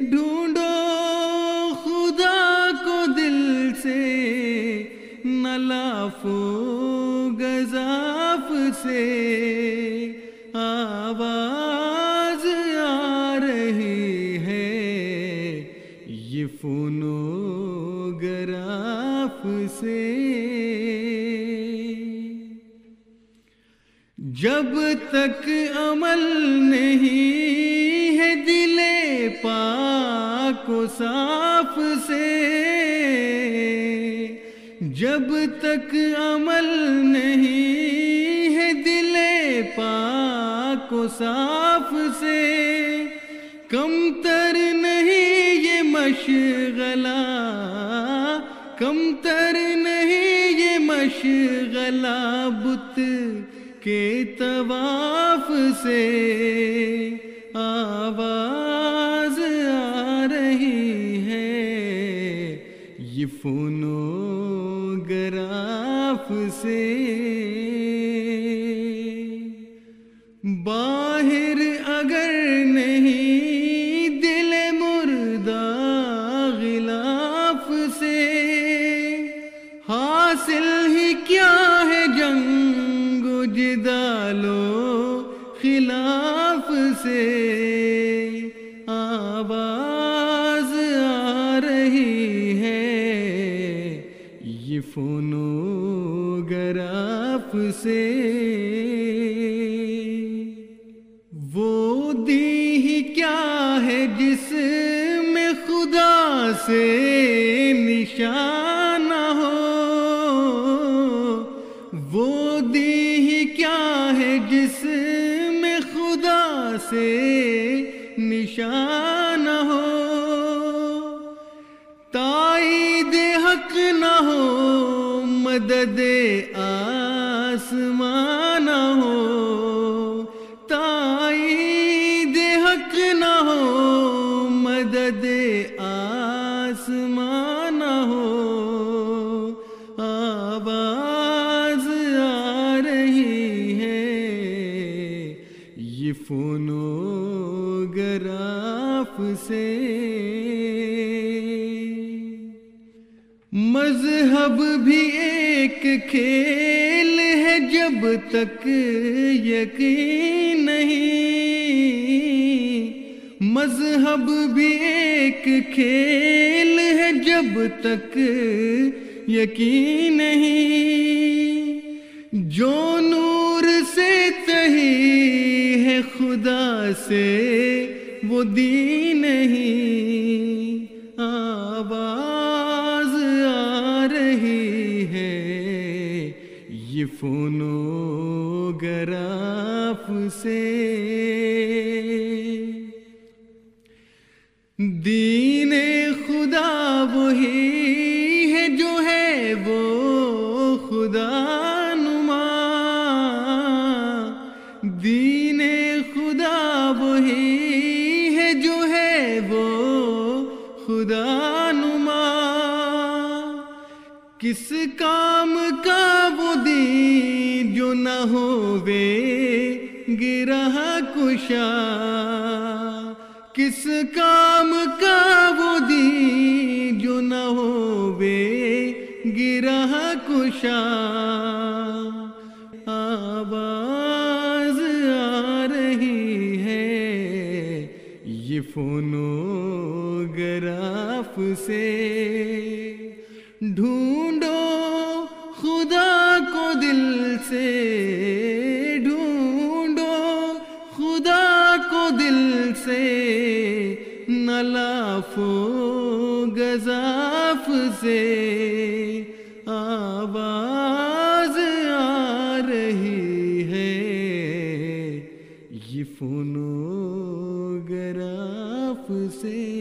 ڈھونڈو خدا کو دل سے نلاف گزاف سے۔ آواز آ رہی ہے، یہ فونو گراف سے۔ جب تک عمل پاک و صاف سے۔ جب تک عمل نہیں ہے دل پاک و صاف سے، کم تر نہیں یہ مشغلہ، کم تر نہیں یہ مشغلہ بت کے طواف سے۔ آواز یہ فونو گراف سے باہر گراف سے وہ دی ہی کیا ہے جس میں خدا سے نشان ہو؟ وہ دی ہی کیا ہے جس میں خدا سے نشان مدد آسمان ہو، تائید حق نہ ہو، مدد آسمان ہو۔ آواز آ رہی ہے، یہ فونو گراف سے۔ مذہب بھی ایک کھیل ہے جب تک یقین نہیں۔ مذہب بھی ایک کھیل ہے جب تک یقین نہیں۔ جو نور سے تہی ہے خدا سے وہ دین نہیں۔ آواز گراف سے۔ دین خدا وہی ہے جو ہے وہ خدا نما۔ دین خدا وہی ہے جو ہے وہ خدا نما کس کام کا وہ دین جو نہ ہووے، گرہ کشا۔ کس کام کا وہ دین جو نہ ہووے، گرہ کشا۔ آواز آ رہی ہے، یہ فونو گراف سے۔ ڈھونڈو خدا کو دل سے ڈھونڈو خدا کو دل سے نلاف گزاف سے آواز آ رہی ہے یہ فون گراف سے